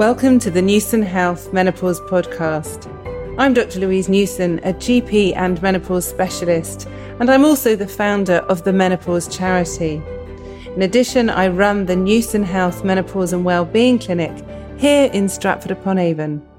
Welcome to the Newson Health Menopause Podcast. I'm Dr. Louise Newson, a GP and menopause specialist, and I'm also the founder of the Menopause Charity. In addition, I run the Newson Health Menopause and Wellbeing Clinic here in Stratford upon Avon.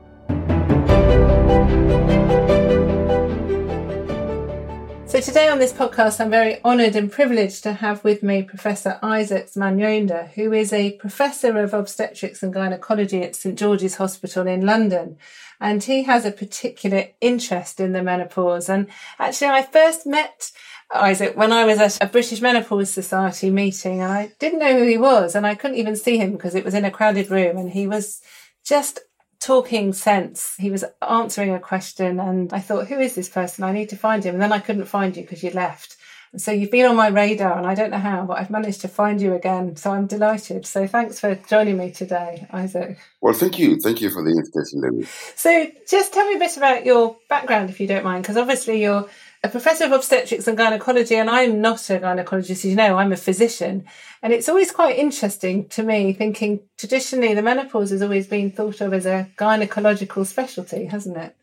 Today on this podcast, I'm very honoured and privileged to have with me Professor Isaac Manyonda, who is a professor of obstetrics and gynecology at St George's Hospital in London. And he has a particular interest in the menopause. And actually, I first met Isaac when I was at a British Menopause Society meeting and I didn't know who he was and I couldn't even see him because it was in a crowded room and he was just talking sense. He was answering a question, and I thought, who is this person? I need to find him. And then I couldn't find you because you left. And so you've been on my radar, and I don't know how, but I've managed to find you again. So I'm delighted. So thanks for joining me today, Isaac. Well, thank you. Thank you for the invitation, Lily. So just tell me a bit about your background, if you don't mind, because obviously you're a professor of obstetrics and gynecology, and I'm not a gynecologist, you know, I'm a physician. And it's always quite interesting to me thinking traditionally the menopause has always been thought of as a gynecological specialty, hasn't it?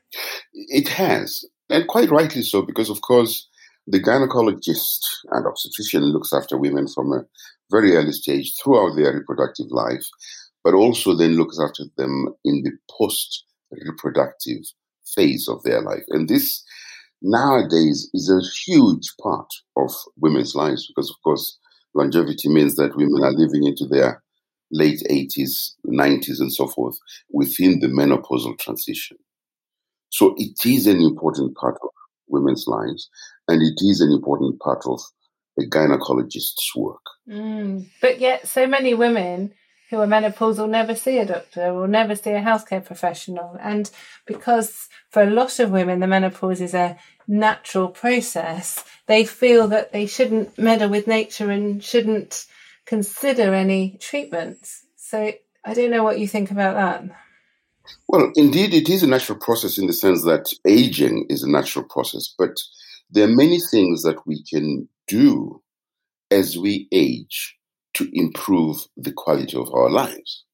It has, and quite rightly so, because of course the gynecologist and obstetrician looks after women from a very early stage throughout their reproductive life, but also then looks after them in the post reproductive phase of their life. And this nowadays is a huge part of women's lives because, of course, longevity means that women are living into their late 80s, 90s, and so forth within the menopausal transition. So it is an important part of women's lives, and it is an important part of a gynecologist's work. Mm, but yet, so many women who are menopausal never see a doctor or never see a healthcare professional. And because for a lot of women, the menopause is a natural process, they feel that they shouldn't meddle with nature and shouldn't consider any treatments. So I don't know what you think about that. Well, indeed, it is a natural process in the sense that aging is a natural process, but there are many things that we can do as we age to improve the quality of our lives.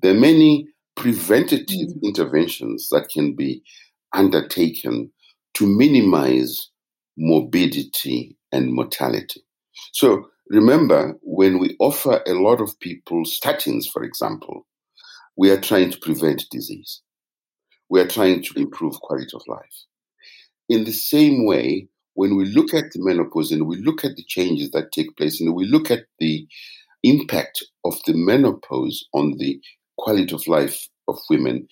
There are many preventative mm-hmm. interventions that can be undertaken to minimize morbidity and mortality. So remember, when we offer a lot of people statins, for example, we are trying to prevent disease. We are trying to improve quality of life. In the same way, when we look at the menopause and we look at the changes that take place and we look at the impact of the menopause on the quality of life of women,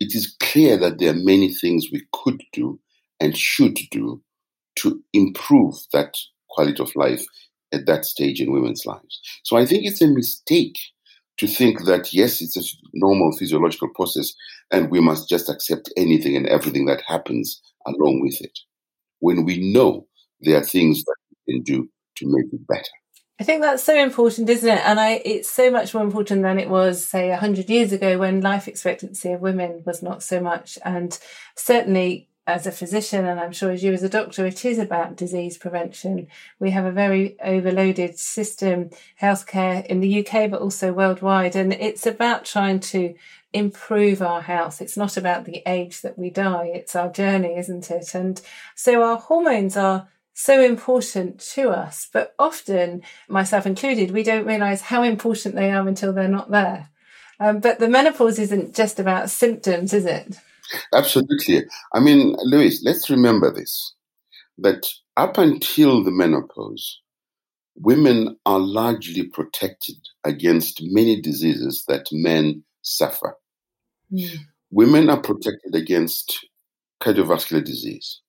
it is clear that there are many things we could do and should do to improve that quality of life at that stage in women's lives. So I think it's a mistake to think that, yes, it's a normal physiological process and we must just accept anything and everything that happens along with it when we know there are things that we can do to make it better. I think that's so important, isn't it? And I, it's so much more important than it was, say, 100 years ago when life expectancy of women was not so much. And certainly as a physician, and I'm sure as you as a doctor, it is about disease prevention. We have a very overloaded system, healthcare in the UK, but also worldwide. And it's about trying to improve our health. It's not about the age that we die. It's our journey, isn't it? And so our hormones are so important to us, but often, myself included, we don't realize how important they are until they're not there. Um, but the menopause isn't just about symptoms, is it? Absolutely. I mean, Louise, let's remember this that up until the menopause, women are largely protected against many diseases that men suffer. Women are protected against cardiovascular disease.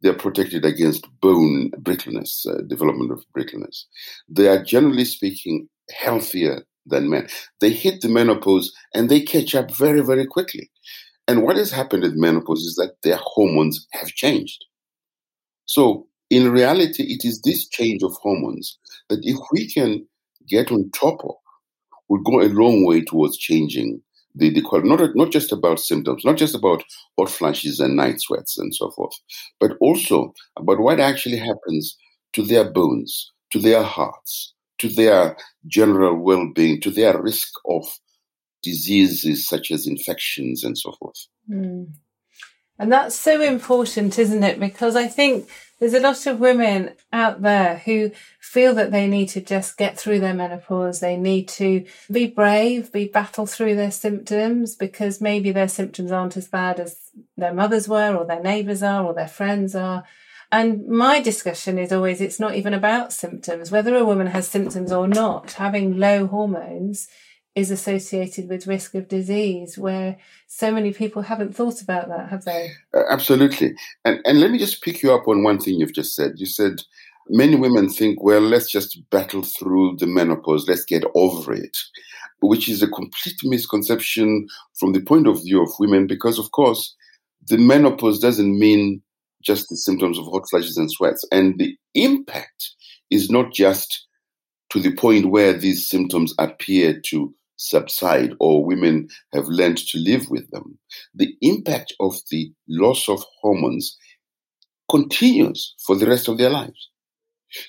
They're protected against bone brittleness, uh, development of brittleness. They are generally speaking healthier than men. They hit the menopause and they catch up very, very quickly. And what has happened at menopause is that their hormones have changed. So, in reality, it is this change of hormones that if we can get on top of, will go a long way towards changing the, the not, not just about symptoms, not just about hot flashes and night sweats and so forth, but also about what actually happens to their bones, to their hearts, to their general well being, to their risk of diseases such as infections and so forth. Mm. And that's so important, isn't it? Because I think there's a lot of women out there who feel that they need to just get through their menopause. They need to be brave, be battle through their symptoms because maybe their symptoms aren't as bad as their mothers were or their neighbours are or their friends are. And my discussion is always it's not even about symptoms. Whether a woman has symptoms or not, having low hormones is associated with risk of disease where so many people haven't thought about that have they? Uh, absolutely. And and let me just pick you up on one thing you've just said. You said many women think well let's just battle through the menopause let's get over it which is a complete misconception from the point of view of women because of course the menopause doesn't mean just the symptoms of hot flashes and sweats. And the impact is not just to the point where these symptoms appear to subside or women have learned to live with them, the impact of the loss of hormones continues for the rest of their lives.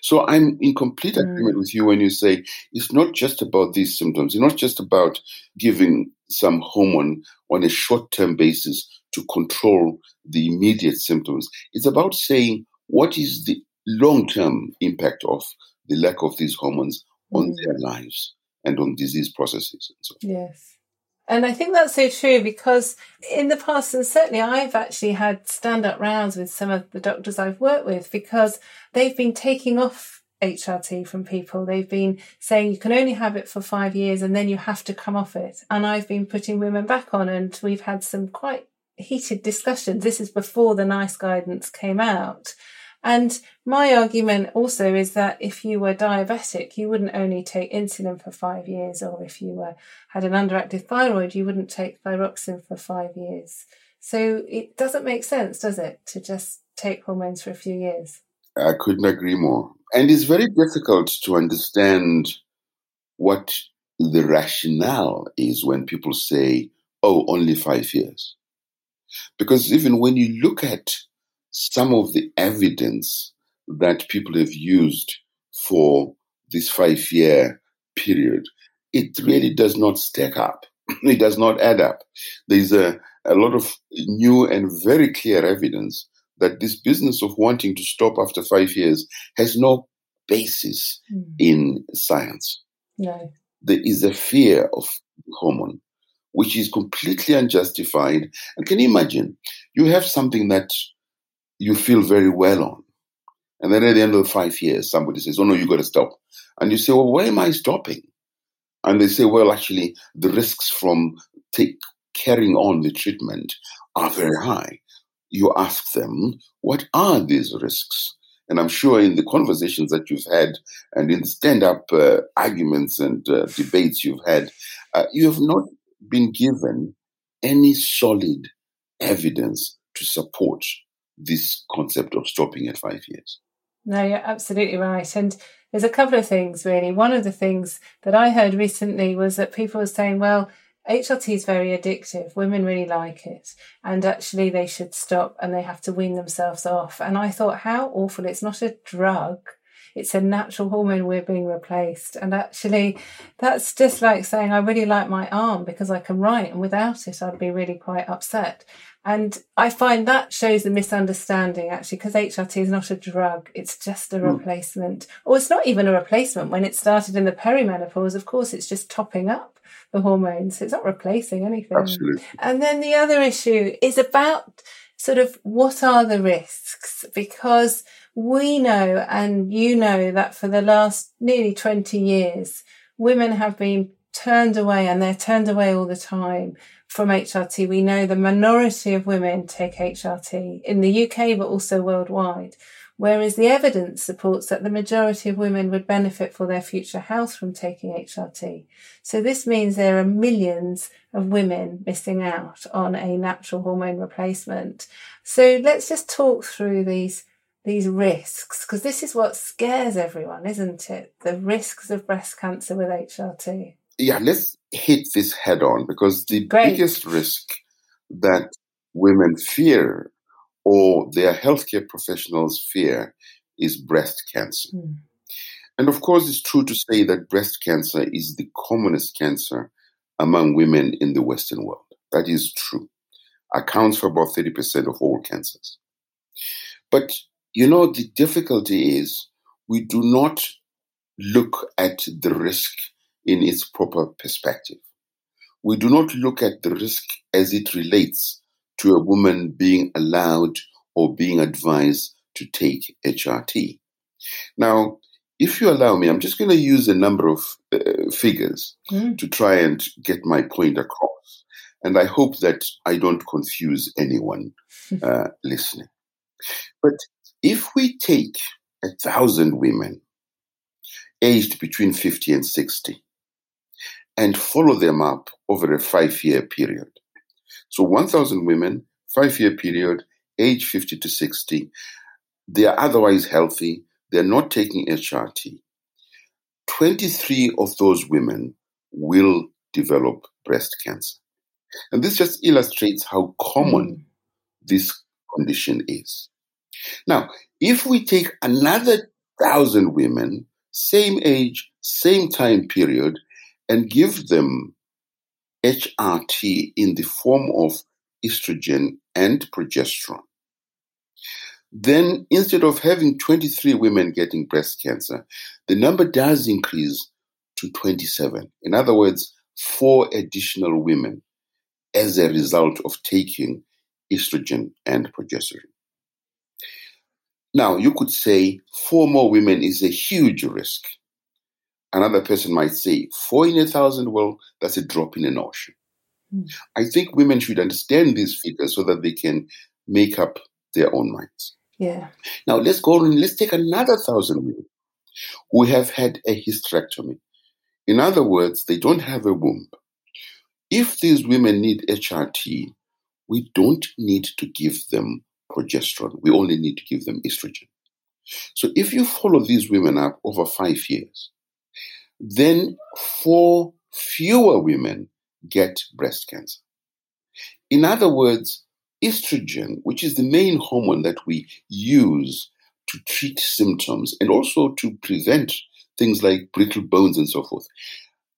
So I'm in complete mm. agreement with you when you say it's not just about these symptoms. It's not just about giving some hormone on a short term basis to control the immediate symptoms. It's about saying what is the long term impact of the lack of these hormones on mm. their lives and on disease processes. And so. Yes. And I think that's so true because in the past, and certainly I've actually had stand up rounds with some of the doctors I've worked with because they've been taking off HRT from people. They've been saying you can only have it for five years and then you have to come off it. And I've been putting women back on, and we've had some quite heated discussions. This is before the NICE guidance came out. And my argument also is that if you were diabetic, you wouldn't only take insulin for five years, or if you were, had an underactive thyroid, you wouldn't take thyroxine for five years. So it doesn't make sense, does it, to just take hormones for a few years? I couldn't agree more. And it's very difficult to understand what the rationale is when people say, oh, only five years. Because even when you look at some of the evidence that people have used for this five year period, it really does not stack up. it does not add up. There's a, a lot of new and very clear evidence that this business of wanting to stop after five years has no basis mm. in science. No. There is a fear of hormone, which is completely unjustified. And can you imagine? You have something that you feel very well on. And then at the end of five years, somebody says, Oh no, you've got to stop. And you say, Well, why am I stopping? And they say, Well, actually, the risks from take, carrying on the treatment are very high. You ask them, What are these risks? And I'm sure in the conversations that you've had and in stand up uh, arguments and uh, debates you've had, uh, you have not been given any solid evidence to support this concept of stopping at five years. No, you're absolutely right. And there's a couple of things really. One of the things that I heard recently was that people were saying, well, HRT is very addictive. Women really like it. And actually, they should stop and they have to wean themselves off. And I thought, how awful. It's not a drug. It's a natural hormone we're being replaced. And actually, that's just like saying, I really like my arm because I can write. And without it, I'd be really quite upset. And I find that shows a misunderstanding actually, because HRT is not a drug. It's just a mm. replacement. Or it's not even a replacement. When it started in the perimenopause, of course, it's just topping up the hormones. It's not replacing anything. Absolutely. And then the other issue is about sort of what are the risks? Because we know and you know that for the last nearly 20 years, women have been turned away and they're turned away all the time from HRT. We know the minority of women take HRT in the UK, but also worldwide. Whereas the evidence supports that the majority of women would benefit for their future health from taking HRT. So this means there are millions of women missing out on a natural hormone replacement. So let's just talk through these these risks because this is what scares everyone, isn't it? The risks of breast cancer with HRT yeah, let's hit this head on because the Great. biggest risk that women fear or their healthcare professionals fear is breast cancer. Mm. And of course, it's true to say that breast cancer is the commonest cancer among women in the Western world. That is true. Accounts for about 30% of all cancers. But, you know, the difficulty is we do not look at the risk in its proper perspective. We do not look at the risk as it relates to a woman being allowed or being advised to take HRT. Now, if you allow me, I'm just going to use a number of uh, figures mm. to try and get my point across. And I hope that I don't confuse anyone uh, listening. But if we take a thousand women aged between 50 and 60 and follow them up over a five year period, so 1,000 women, five year period, age 50 to 60, they are otherwise healthy, they're not taking HRT. 23 of those women will develop breast cancer. And this just illustrates how common mm. this condition is. Now, if we take another thousand women, same age, same time period, and give them HRT in the form of estrogen and progesterone, then instead of having 23 women getting breast cancer, the number does increase to 27. In other words, four additional women as a result of taking estrogen and progesterone. Now, you could say four more women is a huge risk. Another person might say four in a thousand, well, that's a drop in an ocean. Mm. I think women should understand these figures so that they can make up their own minds. Yeah. Now let's go and let's take another thousand women who have had a hysterectomy. In other words, they don't have a womb. If these women need HRT, we don't need to give them progesterone. We only need to give them estrogen. So if you follow these women up over five years, then four fewer women get breast cancer. In other words, estrogen, which is the main hormone that we use to treat symptoms and also to prevent things like brittle bones and so forth,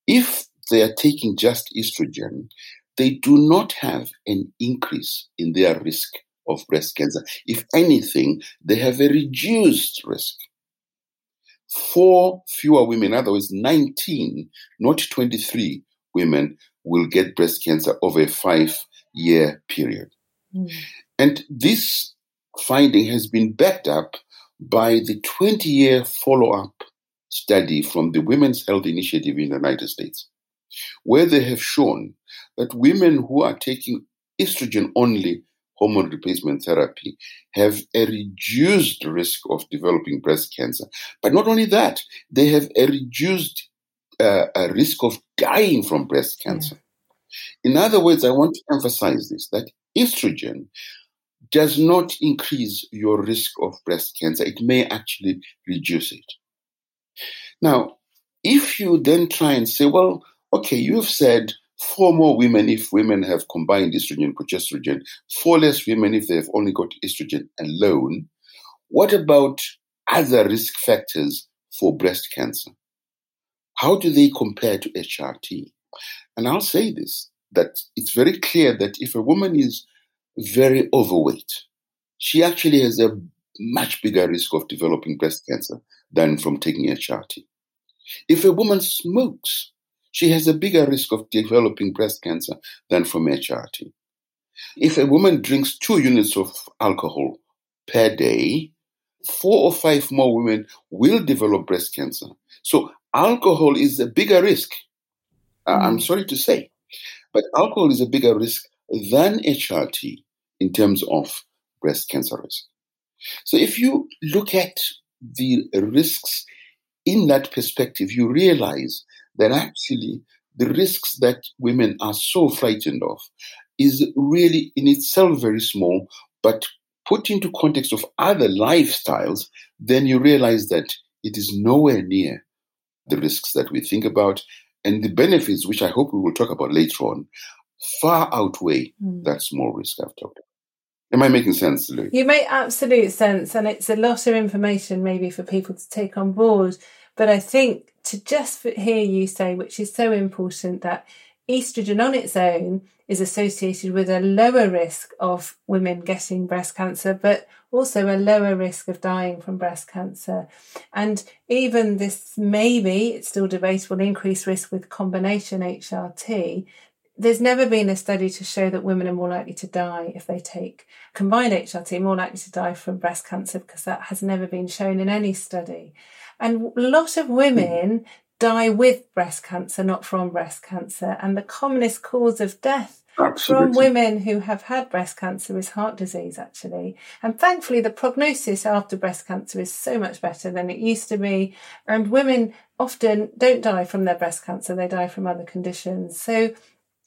if they are taking just estrogen, they do not have an increase in their risk of breast cancer. If anything, they have a reduced risk. Four fewer women, in other words, 19, not 23 women, will get breast cancer over a five year period. Mm. And this finding has been backed up by the 20 year follow up study from the Women's Health Initiative in the United States, where they have shown that women who are taking estrogen only hormone replacement therapy have a reduced risk of developing breast cancer. But not only that, they have a reduced uh, a risk of dying from breast cancer. In other words, I want to emphasize this that estrogen does not increase your risk of breast cancer. It may actually reduce it. Now, if you then try and say, well, okay, you've said four more women if women have combined estrogen and progesterone, four less women if they've only got estrogen alone. What about other risk factors for breast cancer? How do they compare to HRT? And I'll say this that it's very clear that if a woman is very overweight, she actually has a much bigger risk of developing breast cancer than from taking HRT. If a woman smokes, she has a bigger risk of developing breast cancer than from HRT. If a woman drinks two units of alcohol per day, four or five more women will develop breast cancer. So alcohol is a bigger risk. Mm. I'm sorry to say. But alcohol is a bigger risk than HRT in terms of breast cancer risk. So if you look at the risks in that perspective, you realize that actually the risks that women are so frightened of is really in itself very small, but put into context of other lifestyles, then you realize that it is nowhere near the risks that we think about. And the benefits, which I hope we will talk about later on, far outweigh mm. that small risk I've talked about. Am I making sense, Lou? You make absolute sense, and it's a lot of information maybe for people to take on board. But I think to just hear you say, which is so important, that estrogen on its own is associated with a lower risk of women getting breast cancer, but also a lower risk of dying from breast cancer. And even this maybe, it's still debatable, increased risk with combination HRT. There's never been a study to show that women are more likely to die if they take combined HRT, more likely to die from breast cancer because that has never been shown in any study. And a lot of women mm. die with breast cancer, not from breast cancer. And the commonest cause of death Absolutely. from women who have had breast cancer is heart disease, actually. And thankfully, the prognosis after breast cancer is so much better than it used to be. And women often don't die from their breast cancer, they die from other conditions. So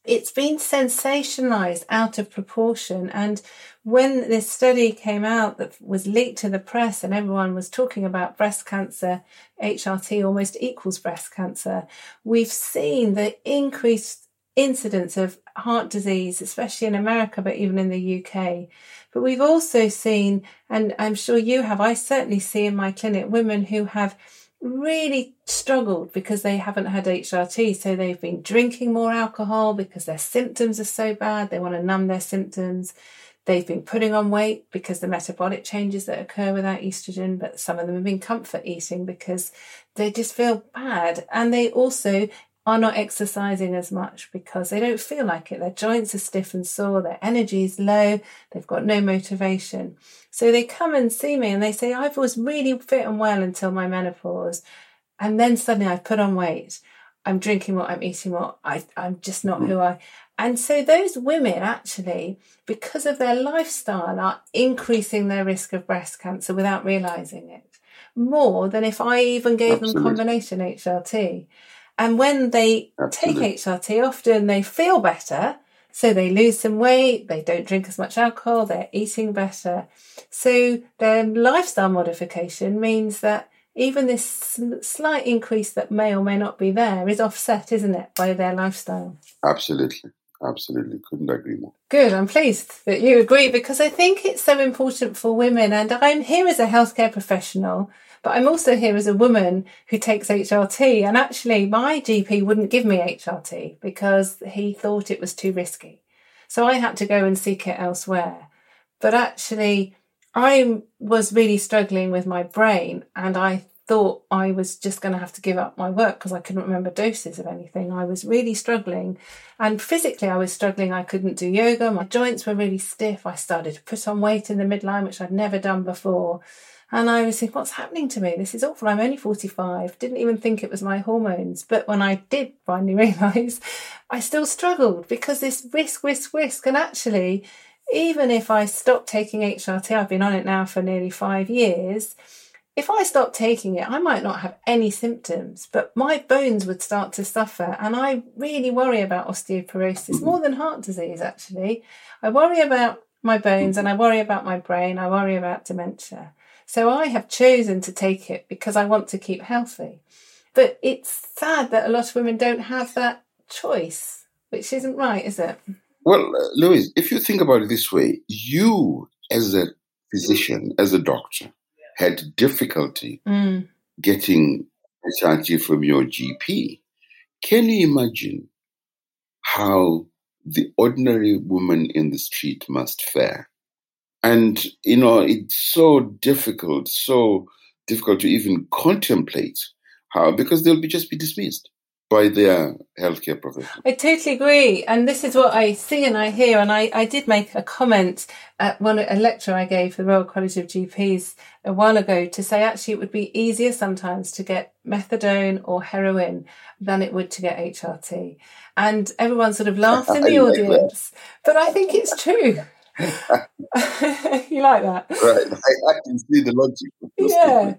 it's been sensationalized out of proportion. And when this study came out that was leaked to the press and everyone was talking about breast cancer, HRT almost equals breast cancer, we've seen the increased incidence of heart disease, especially in America, but even in the UK. But we've also seen, and I'm sure you have, I certainly see in my clinic women who have really struggled because they haven't had HRT. So they've been drinking more alcohol because their symptoms are so bad. They want to numb their symptoms. They've been putting on weight because the metabolic changes that occur without estrogen, but some of them have been comfort eating because they just feel bad. And they also are not exercising as much because they don't feel like it. Their joints are stiff and sore, their energy is low, they've got no motivation. So they come and see me and they say, I was really fit and well until my menopause. And then suddenly I've put on weight. I'm drinking what I'm eating what I, I'm just not who I. And so those women actually, because of their lifestyle, are increasing their risk of breast cancer without realizing it more than if I even gave Absolutely. them combination HRT. And when they Absolutely. take HRT, often they feel better. So they lose some weight, they don't drink as much alcohol, they're eating better. So their lifestyle modification means that even this slight increase that may or may not be there is offset, isn't it, by their lifestyle? Absolutely. Absolutely. Couldn't agree more. Good. I'm pleased that you agree because I think it's so important for women. And I'm here as a healthcare professional but I'm also here as a woman who takes HRT. And actually, my GP wouldn't give me HRT because he thought it was too risky. So I had to go and seek it elsewhere. But actually, I was really struggling with my brain and I thought I was just going to have to give up my work because I couldn't remember doses of anything. I was really struggling. And physically, I was struggling. I couldn't do yoga. My joints were really stiff. I started to put on weight in the midline, which I'd never done before. And I was thinking, what's happening to me? This is awful. I'm only 45. Didn't even think it was my hormones. But when I did finally realise, I still struggled because this risk, risk, risk. And actually, even if I stopped taking HRT, I've been on it now for nearly five years. If I stopped taking it, I might not have any symptoms, but my bones would start to suffer. And I really worry about osteoporosis more than heart disease, actually. I worry about my bones and I worry about my brain. I worry about dementia. So I have chosen to take it because I want to keep healthy. But it's sad that a lot of women don't have that choice, which isn't right, is it? Well, uh, Louise, if you think about it this way, you as a physician, as a doctor, had difficulty mm. getting HRT from your GP. Can you imagine how the ordinary woman in the street must fare? And, you know, it's so difficult, so difficult to even contemplate how, because they'll be just be dismissed by their healthcare professional. I totally agree. And this is what I see and I hear. And I, I did make a comment at one a lecture I gave for the Royal College of GPs a while ago to say actually it would be easier sometimes to get methadone or heroin than it would to get HRT. And everyone sort of laughed in the audience. But I think it's true. you like that? Right. I, I can see the logic. Yeah.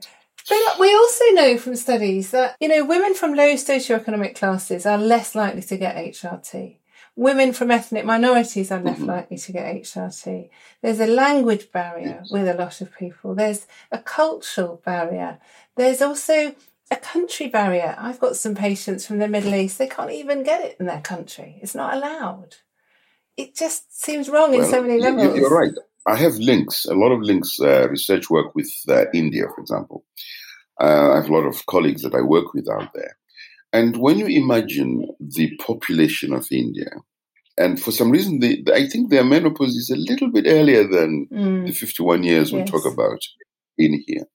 But we also know from studies that, you know, women from low socioeconomic classes are less likely to get HRT. Women from ethnic minorities are less mm-hmm. likely to get HRT. There's a language barrier yes. with a lot of people. There's a cultural barrier. There's also a country barrier. I've got some patients from the Middle East, they can't even get it in their country. It's not allowed it just seems wrong well, in so many levels. You're right. I have links, a lot of links, uh, research work with uh, India, for example. Uh, I have a lot of colleagues that I work with out there. And when you imagine the population of India, and for some reason, the, I think their menopause is a little bit earlier than mm. the 51 years we talk about in here.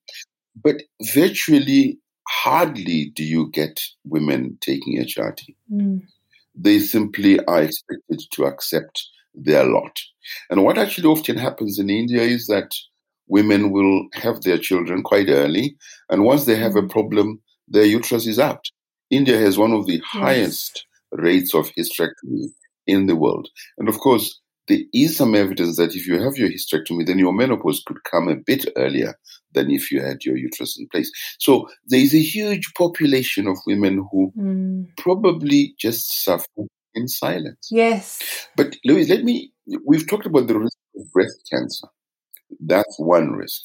But virtually, hardly do you get women taking HRT. Mm. They simply are expected to accept their lot. And what actually often happens in India is that women will have their children quite early, and once they have a mm. problem, their uterus is out. India has one of the yes. highest rates of hysterectomy in the world. And of course, there is some evidence that if you have your hysterectomy, then your menopause could come a bit earlier than if you had your uterus in place. So there is a huge population of women who mm. probably just suffer in silence. Yes. But Louise, let me, we've talked about the risk of breast cancer. That's one risk.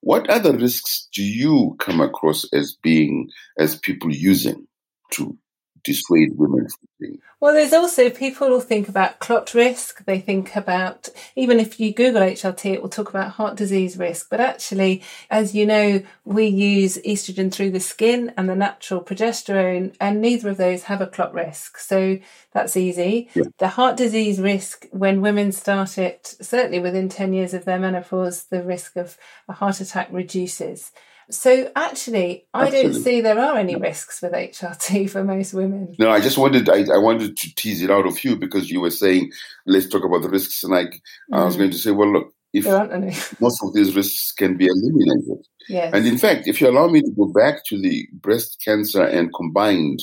What other risks do you come across as being, as people using to dissuade women from doing well, there's also people will think about clot risk. They think about, even if you Google HRT, it will talk about heart disease risk. But actually, as you know, we use estrogen through the skin and the natural progesterone, and neither of those have a clot risk. So that's easy. Yeah. The heart disease risk, when women start it, certainly within 10 years of their menopause, the risk of a heart attack reduces. So actually, I Absolutely. don't see there are any risks with HRT for most women. No, I just wanted I, I, wanted to tease it out of you because you were saying let's talk about the risks, and like mm. I was mm. going to say, well, look, if most of these risks can be eliminated, yes. and in fact, if you allow me to go back to the breast cancer and combined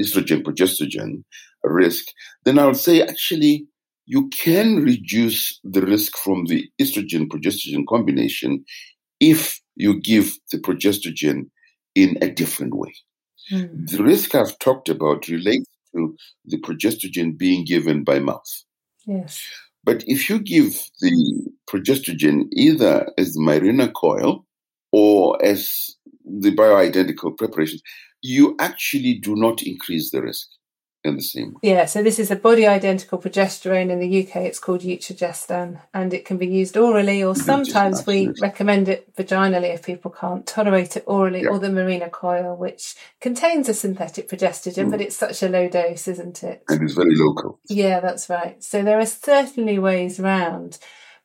estrogen progesterone risk, then I would say actually you can reduce the risk from the estrogen progesterone combination if you give the progestogen in a different way. Mm. The risk I've talked about relates to the progestogen being given by mouth. Yes. But if you give the progestogen either as the Mirena coil or as the bioidentical preparations, you actually do not increase the risk in the same way. Yeah, so this is a body identical progesterone. In the UK, it's called Utrogestan, and it can be used orally, or sometimes we recommend it vaginally if people can't tolerate it orally, or the Mirena coil, which contains a synthetic progestogen, mm. but it's such a low dose, isn't it? And it's very local. Yeah, that's right. So there are certainly ways round,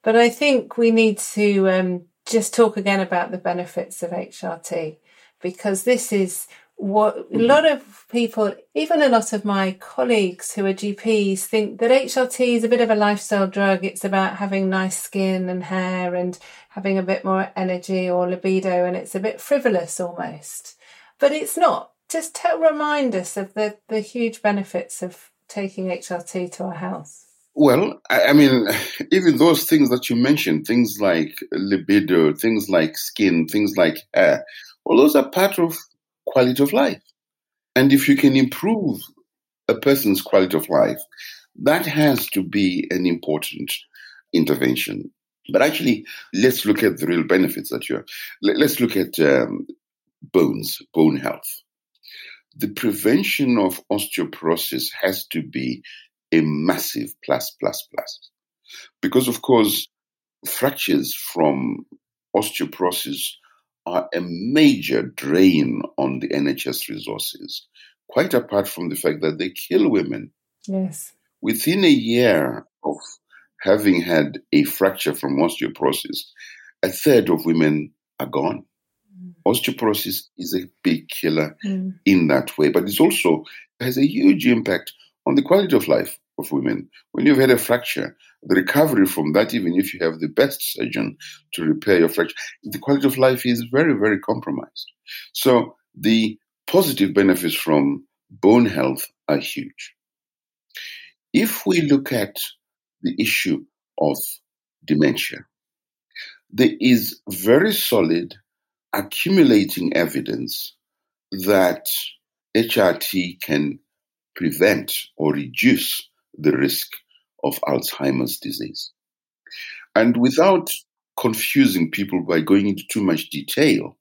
but I think we need to um, just talk again about the benefits of HRT because this is what a mm-hmm. lot of people, even a lot of my colleagues who are GPs, think that HRT is a bit of a lifestyle drug. It's about having nice skin and hair and having a bit more energy or libido, and it's a bit frivolous almost. But it's not. Just tell, remind us of the, the huge benefits of taking HRT to our health. Well, I mean, even those things that you mentioned, things like libido, things like skin, things like hair, well, those are part of quality of life. And if you can improve a person's quality of life, that has to be an important intervention. But actually, let's look at the real benefits that you're. Let's look at um, bones, bone health. The prevention of osteoporosis has to be a massive plus, plus, plus. Because, of course, fractures from osteoporosis are a major drain on the NHS resources, quite apart from the fact that they kill women. Yes. Within a year of having had a fracture from osteoporosis, a third of women are gone. Mm. Osteoporosis is a big killer mm. in that way, but it also has a huge impact on the quality of life of women. When you've had a fracture, the recovery from that, even if you have the best surgeon to repair your fracture, the quality of life is very, very compromised. So the positive benefits from bone health are huge. If we look at the issue of dementia, there is very solid accumulating evidence that HRT can prevent or reduce the risk of Alzheimer's disease. And without confusing people by going into too much detail,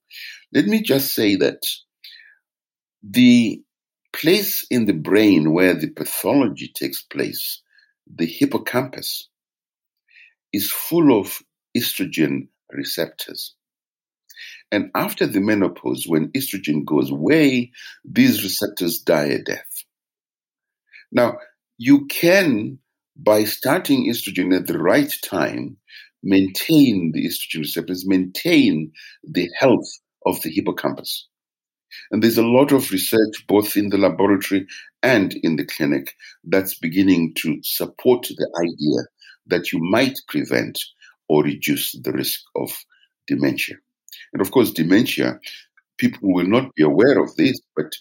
let me just say that the place in the brain where the pathology takes place, the hippocampus, is full of estrogen receptors. And after the menopause, when estrogen goes away, these receptors die a death. Now, you can, by starting estrogen at the right time, maintain the estrogen receptors, maintain the health of the hippocampus. And there's a lot of research, both in the laboratory and in the clinic, that's beginning to support the idea that you might prevent or reduce the risk of dementia. And of course, dementia, people will not be aware of this, but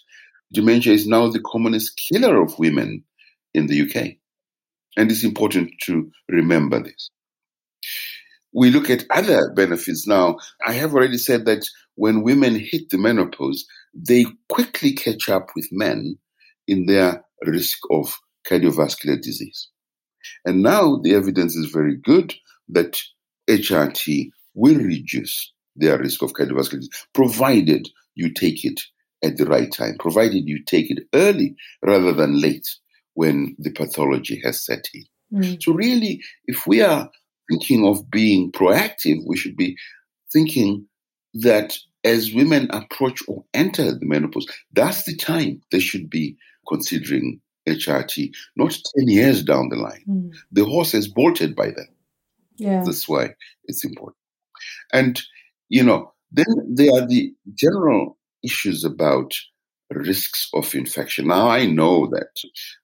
dementia is now the commonest killer of women in the UK. And it's important to remember this. We look at other benefits now. I have already said that when women hit the menopause, they quickly catch up with men in their risk of cardiovascular disease. And now the evidence is very good that HRT will reduce their risk of cardiovascular disease, provided you take it at the right time, provided you take it early rather than late when the pathology has set in. Mm. So, really, if we are thinking of being proactive, we should be thinking that as women approach or enter the menopause, that's the time they should be considering HRT, not 10 years down the line. Mm. The horse has bolted by then. Yeah. That's why it's important. And, you know, then there are the general issues about risks of infection. Now, I know that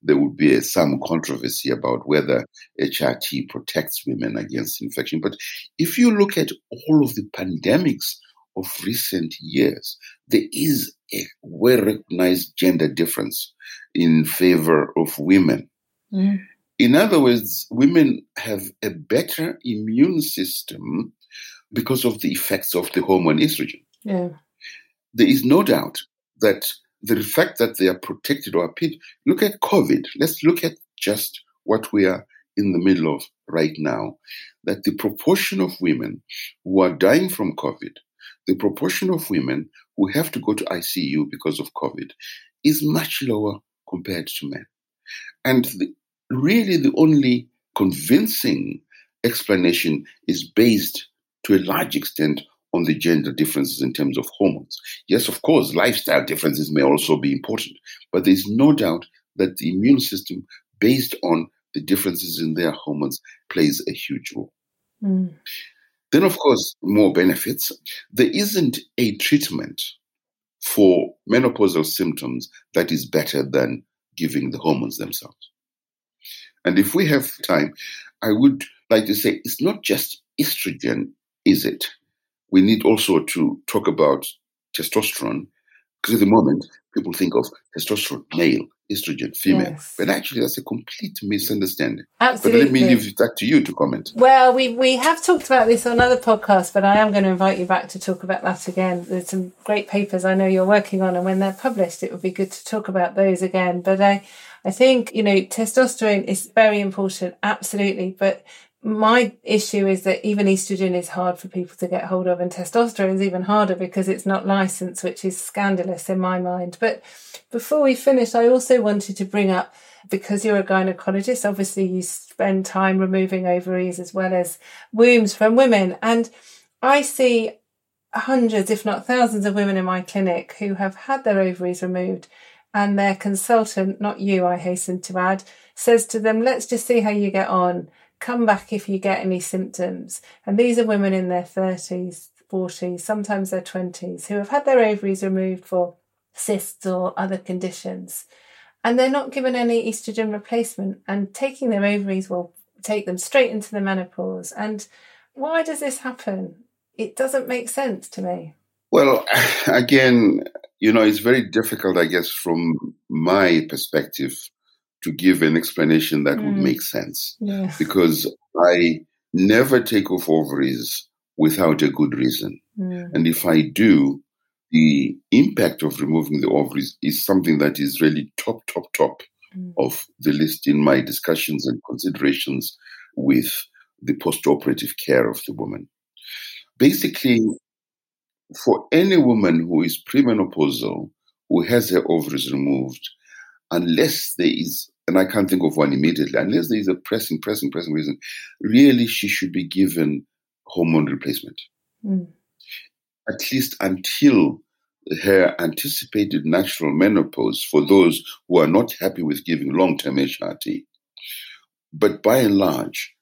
there would be a, some controversy about whether HRT protects women against infection. But if you look at all of the pandemics of recent years, there is a well recognized gender difference in favor of women. Mm. In other words, women have a better immune system because of the effects of the hormone estrogen. Yeah. There is no doubt that the fact that they are protected or appeared, look at COVID. Let's look at just what we are in the middle of right now. That the proportion of women who are dying from COVID the proportion of women who have to go to ICU because of COVID is much lower compared to men. And the, really, the only convincing explanation is based to a large extent on the gender differences in terms of hormones. Yes, of course, lifestyle differences may also be important, but there's no doubt that the immune system, based on the differences in their hormones, plays a huge role. Mm. Then, of course, more benefits. There isn't a treatment for menopausal symptoms that is better than giving the hormones themselves. And if we have time, I would like to say it's not just estrogen, is it? We need also to talk about testosterone, because at the moment people think of testosterone, male, estrogen, female. Yes. But actually, that's a complete misunderstanding. Absolutely. But let me leave that to you to comment. Well, we, we have talked about this on other podcasts, but I am going to invite you back to talk about that again. There's some great papers I know you're working on, and when they're published, it would be good to talk about those again. But I, I think, you know, testosterone is very important, absolutely. But my issue is that even estrogen is hard for people to get hold of, and testosterone is even harder because it's not licensed, which is scandalous in my mind. But before we finish, I also wanted to bring up because you're a gynecologist, obviously you spend time removing ovaries as well as wombs from women. And I see hundreds, if not thousands, of women in my clinic who have had their ovaries removed, and their consultant, not you, I hasten to add, says to them, Let's just see how you get on come back if you get any symptoms. And these are women in their 30s, 40s, sometimes their 20s, who have had their ovaries removed for cysts or other conditions. And they're not given any estrogen replacement, and taking their ovaries will take them straight into the menopause. And why does this happen? It doesn't make sense to me. Well, again, you know, it's very difficult, I guess, from my perspective to give an explanation that mm. would make sense. Yeah. Because I never take off ovaries without a good reason. Mm. And if I do, the impact of removing the ovaries is something that is really top, top, top mm. of the list in my discussions and considerations with the post-operative care of the woman. Basically, for any woman who is premenopausal, who has her ovaries removed, unless there is, and I can't think of one immediately, unless there is a pressing, pressing, pressing reason, really she should be given hormone replacement. Mm. at least until her anticipated natural menopause for those who are not happy with giving long term HRT. But by and large,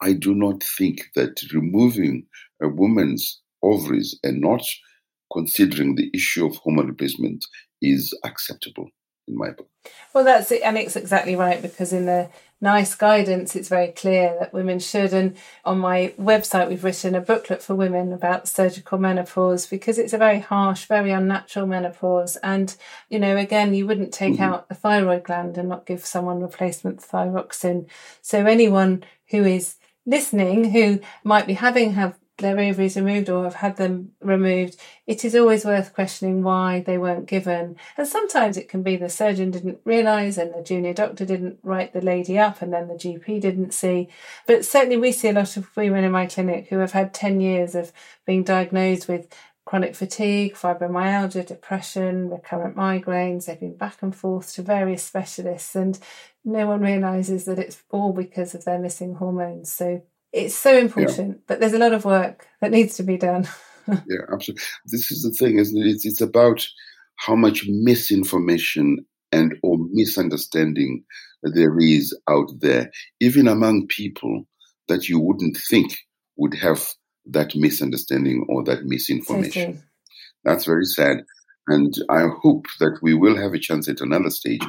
I do not think that removing a woman's ovaries and not considering the issue of hormone replacement is acceptable in my book. Well, that's it, and it's exactly right because in the NICE guidance, it's very clear that women should. And on my website, we've written a booklet for women about surgical menopause because it's a very harsh, very unnatural menopause. And, you know, again, you wouldn't take mm-hmm. out the thyroid gland and not give someone replacement thyroxine. So anyone who is listening who might be having have their ovaries removed or have had them removed, it is always worth questioning why they weren't given. And sometimes it can be the surgeon didn't realise and the junior doctor didn't write the lady up and then the GP didn't see. But certainly we see a lot of women in my clinic who have had 10 years of being diagnosed with chronic fatigue, fibromyalgia, depression, recurrent migraines. They've been back and forth to various specialists and no one realises that it's all because of their missing hormones. So it's so important, yeah. but there's a lot of work that needs to be done. yeah, absolutely. This is the thing, isn't it? It's, it's about how much misinformation and or misunderstanding there is out there, even among people that you wouldn't think would have that misunderstanding or that misinformation. That's very sad. And I hope that we will have a chance at another stage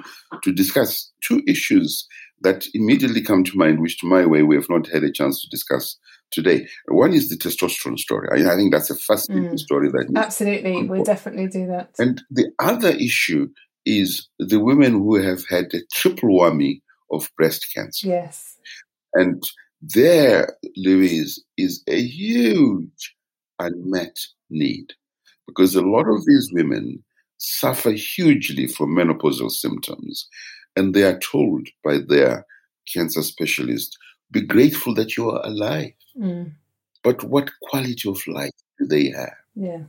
to discuss two issues that immediately come to mind, which to my way we have not had a chance to discuss today. One is the testosterone story. I, I think that's a fascinating mm. story. That absolutely, we'll definitely do that. And the other issue is the women who have had a triple whammy of breast cancer. Yes, and there, Louise, is a huge unmet need because a lot of these women suffer hugely from menopausal symptoms and they are told by their cancer specialist, be grateful that you are alive. Mm. But what quality of life do they have? Yeah.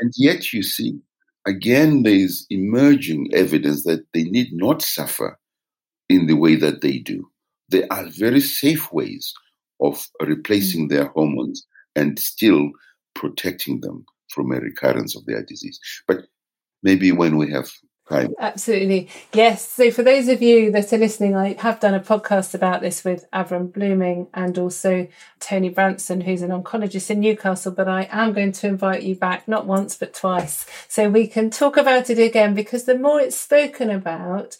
And yet, you see, again, there is emerging evidence that they need not suffer in the way that they do. There are very safe ways of replacing mm. their hormones and still protecting them from a recurrence of their disease. But maybe when we have time. Absolutely. Yes. So for those of you that are listening, I have done a podcast about this with Avrum Bluming and also Tony Branson, who's an oncologist in Newcastle. But I am going to invite you back, not once, but twice. So we can talk about it again because the more it's spoken about,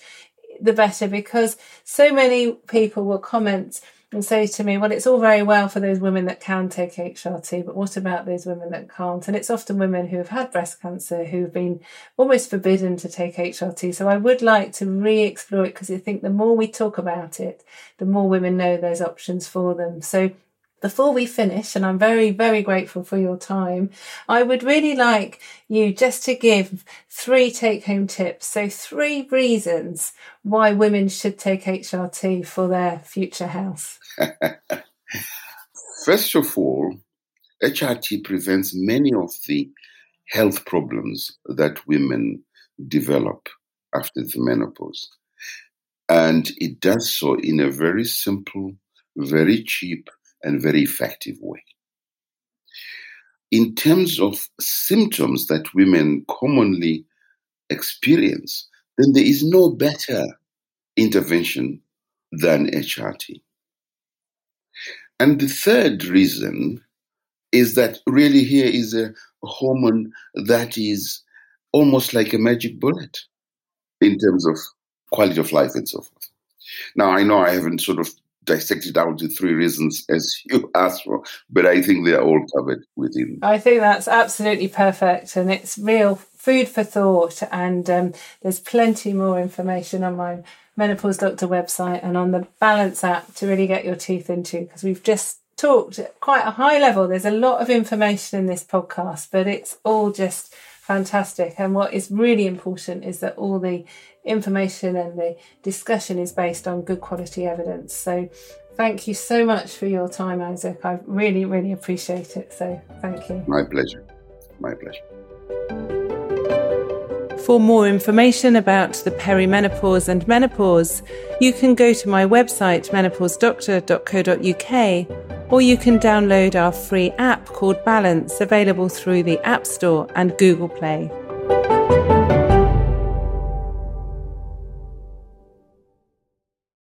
the better because so many people will comment and say to me, well, it's all very well for those women that can take HRT, but what about those women that can't? And it's often women who have had breast cancer who've been almost forbidden to take HRT. So I would like to re explore it because I think the more we talk about it, the more women know there's options for them. So before we finish, and I'm very, very grateful for your time, I would really like you just to give three take home tips. So, three reasons why women should take HRT for their future health. First of all, HRT prevents many of the health problems that women develop after the menopause. And it does so in a very simple, very cheap, and very effective way. In terms of symptoms that women commonly experience, then there is no better intervention than HRT. And the third reason is that really here is a hormone that is almost like a magic bullet in terms of quality of life and so forth. Now, I know I haven't sort of dissected out the three reasons as you asked for, but I think they are all covered within. I think that's absolutely perfect, and it's real food for thought. And um, there's plenty more information on my Menopause Doctor website and on the Balance app to really get your teeth into because we've just talked at quite a high level. There's a lot of information in this podcast, but it's all just fantastic. And what is really important is that all the information and the discussion is based on good quality evidence. So thank you so much for your time, Isaac. I really, really appreciate it. So thank you. My pleasure. My pleasure. For more information about the perimenopause and menopause, you can go to my website menopausedoctor.co.uk or you can download our free app called Balance, available through the App Store and Google Play.